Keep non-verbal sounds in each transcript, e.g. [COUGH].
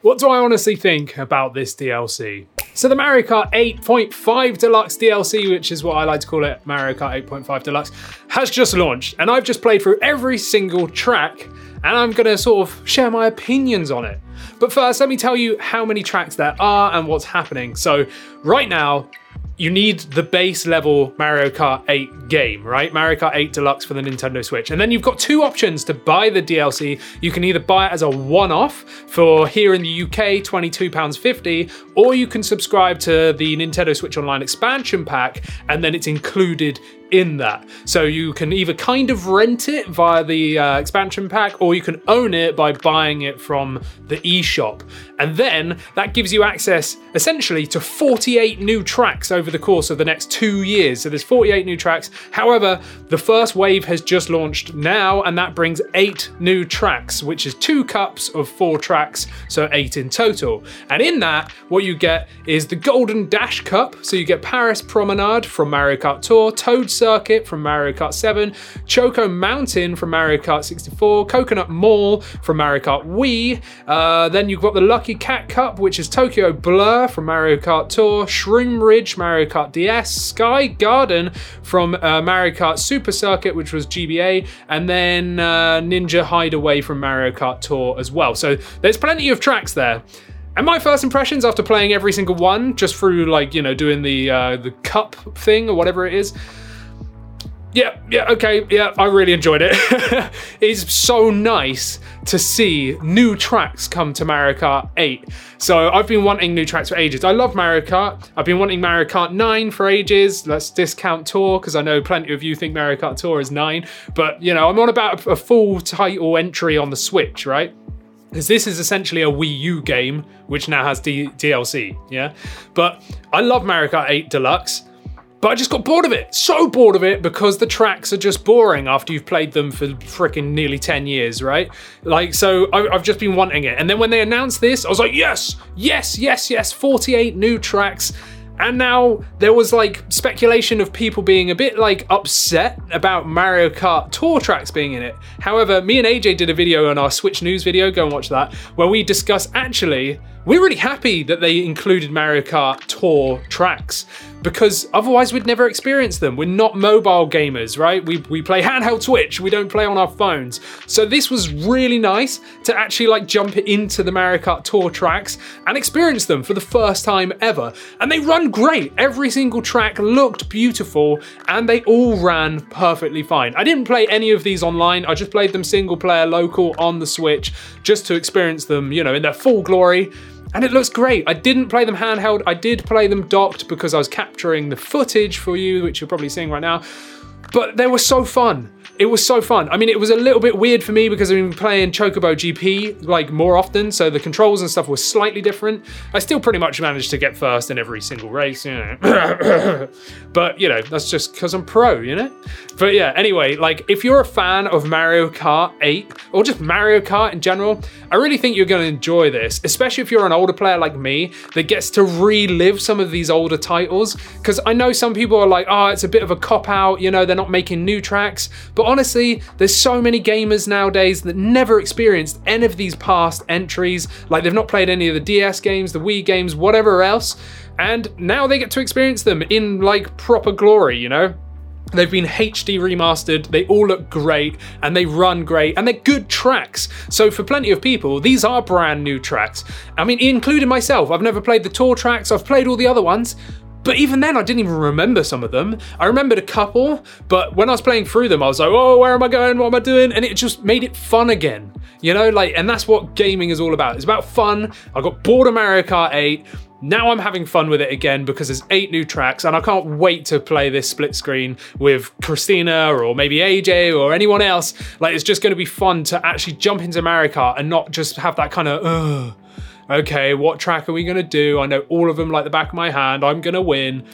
What do I honestly think about this DLC? So the Mario Kart 8.5 Deluxe DLC, which is what I like to call it, Mario Kart 8.5 Deluxe, has just launched, and I've just played through every single track, and I'm gonna sort of share my opinions on it. But first, let me tell you how many tracks there are and what's happening. So right now, you need the base level Mario Kart 8 game, right? Mario Kart 8 Deluxe for the Nintendo Switch. And then you've got two options to buy the DLC. You can either buy it as a one off for here in the UK, £22.50, or you can subscribe to the Nintendo Switch Online expansion pack and then it's included in that. So you can either kind of rent it via the uh, expansion pack or you can own it by buying it from the eShop. And then that gives you access essentially to 48 new tracks over the course of the next two years. So there's 48 new tracks. However, the first wave has just launched now and that brings eight new tracks, which is two cups of four tracks, so eight in total. And in that, what you get is the Golden Dash Cup. So you get Paris Promenade from Mario Kart Tour, Toad Circuit from Mario Kart 7, Choco Mountain from Mario Kart 64, Coconut Mall from Mario Kart Wii. Uh, then you've got the Lucky Cat Cup, which is Tokyo Blur from Mario Kart Tour, Shroom Ridge, Mario Kart DS, Sky Garden from uh, Mario Kart Super Circuit, which was GBA, and then uh, Ninja Hideaway from Mario Kart Tour as well. So there's plenty of tracks there. And my first impressions after playing every single one, just through like you know doing the uh, the cup thing or whatever it is, yeah, yeah, okay, yeah, I really enjoyed it. [LAUGHS] it's so nice to see new tracks come to Mario Kart 8. So I've been wanting new tracks for ages. I love Mario Kart. I've been wanting Mario Kart 9 for ages. Let's discount Tour because I know plenty of you think Mario Kart Tour is 9. But, you know, I'm on about a full title entry on the Switch, right? because this is essentially a Wii U game, which now has D- DLC, yeah? But I love Mario Kart 8 Deluxe. But I just got bored of it. So bored of it because the tracks are just boring after you've played them for freaking nearly 10 years, right? Like, so I, have just been wanting it. And then when they announced this, I was like, yes, yes, yes, yes, 48 new tracks. And now there was like speculation of people being a bit like upset about Mario Kart Tour tracks being in it. However, me and AJ did a video on our Switch News video, go and watch that, where we discuss actually, we're really happy that they included Mario Kart Tour tracks because otherwise we'd never experience them. We're not mobile gamers, right? We, we play handheld Switch, we don't play on our phones. So this was really nice to actually like jump into the Mario Kart Tour tracks and experience them for the first time ever. And they run great. Every single track looked beautiful and they all ran perfectly fine. I didn't play any of these online, I just played them single player local on the Switch just to experience them, you know, in their full glory and it looks great. I didn't play them handheld, I did play them docked because I was capturing the footage for you, which you're probably seeing right now. But they were so fun. It was so fun. I mean, it was a little bit weird for me because I've been playing Chocobo GP like more often, so the controls and stuff were slightly different. I still pretty much managed to get first in every single race, you know. [COUGHS] but you know, that's just because I'm pro, you know. But yeah, anyway, like if you're a fan of Mario Kart 8 or just Mario Kart in general, I really think you're going to enjoy this, especially if you're an older player like me that gets to relive some of these older titles. Because I know some people are like, oh, it's a bit of a cop out, you know, they're not making new tracks. But honestly, there's so many gamers nowadays that never experienced any of these past entries. Like they've not played any of the DS games, the Wii games, whatever else. And now they get to experience them in like proper glory, you know? They've been HD remastered, they all look great, and they run great, and they're good tracks. So, for plenty of people, these are brand new tracks. I mean, including myself, I've never played the tour tracks, I've played all the other ones, but even then, I didn't even remember some of them. I remembered a couple, but when I was playing through them, I was like, oh, where am I going? What am I doing? And it just made it fun again. You know, like, and that's what gaming is all about. It's about fun. I got bored of Mario Kart 8. Now I'm having fun with it again because there's eight new tracks, and I can't wait to play this split screen with Christina or maybe AJ or anyone else. Like, it's just going to be fun to actually jump into Mario Kart and not just have that kind of, okay, what track are we going to do? I know all of them like the back of my hand. I'm going to win.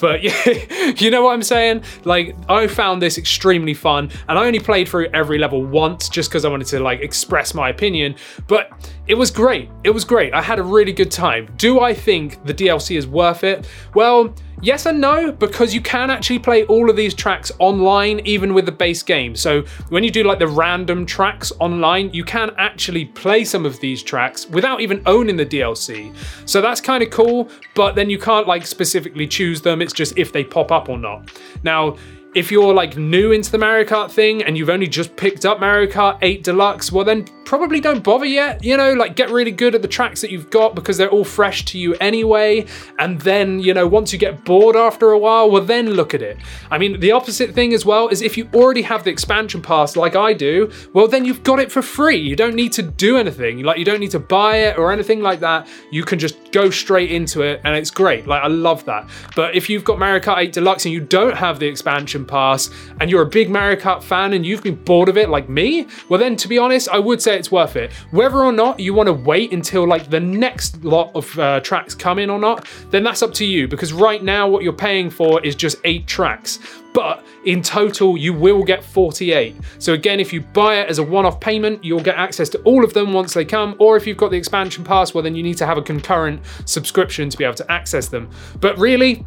But [LAUGHS] you know what I'm saying? Like, I found this extremely fun, and I only played through every level once just because I wanted to like express my opinion. But it was great. It was great. I had a really good time. Do I think the DLC is worth it? Well, Yes and no, because you can actually play all of these tracks online, even with the base game. So when you do like the random tracks online, you can actually play some of these tracks without even owning the DLC. So that's kind of cool, but then you can't like specifically choose them. Just if they pop up or not. Now, if you're like new into the Mario Kart thing and you've only just picked up Mario Kart 8 Deluxe, well then probably don't bother yet. You know, like get really good at the tracks that you've got because they're all fresh to you anyway. And then, you know, once you get bored after a while, well then look at it. I mean, the opposite thing as well is if you already have the expansion pass like I do, well then you've got it for free. You don't need to do anything. Like you don't need to buy it or anything like that. You can just go straight into it and it's great. Like I love that. But if you've got Mario Kart 8 Deluxe and you don't have the expansion pass and you're a big Mario Kart fan and you've been bored of it like me, well then to be honest, I would say it's worth it. Whether or not you want to wait until like the next lot of uh, tracks come in or not, then that's up to you because right now what you're paying for is just eight tracks but in total you will get 48. So again, if you buy it as a one-off payment, you'll get access to all of them once they come, or if you've got the expansion pass, well then you need to have a concurrent subscription to be able to access them. But really,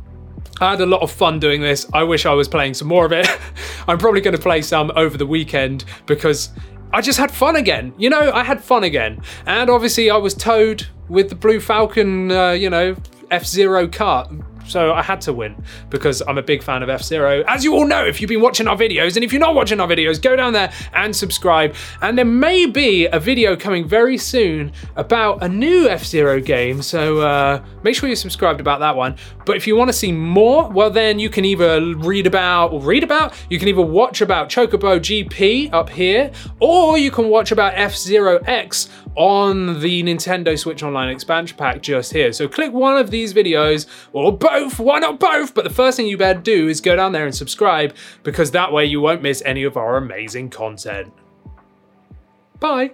I had a lot of fun doing this. I wish I was playing some more of it. [LAUGHS] I'm probably going to play some over the weekend because I just had fun again. You know, I had fun again. And obviously, I was Toad with the Blue Falcon, uh, you know, F Zero kart so I had to win because I'm a big fan of F Zero. As you all know, if you've been watching our videos, and if you're not watching our videos, go down there and subscribe. And there may be a video coming very soon about a new F Zero game, so uh, make sure you're subscribed about that one. But if you want to see more, well, then you can either read about or read about, you can either watch about Chocobo GP up here, or you can watch about F Zero X on the Nintendo Switch Online expansion pack just here. So click one of these videos or both, why not both? But the first thing you better do is go down there and subscribe because that way you won't miss any of our amazing content. Bye.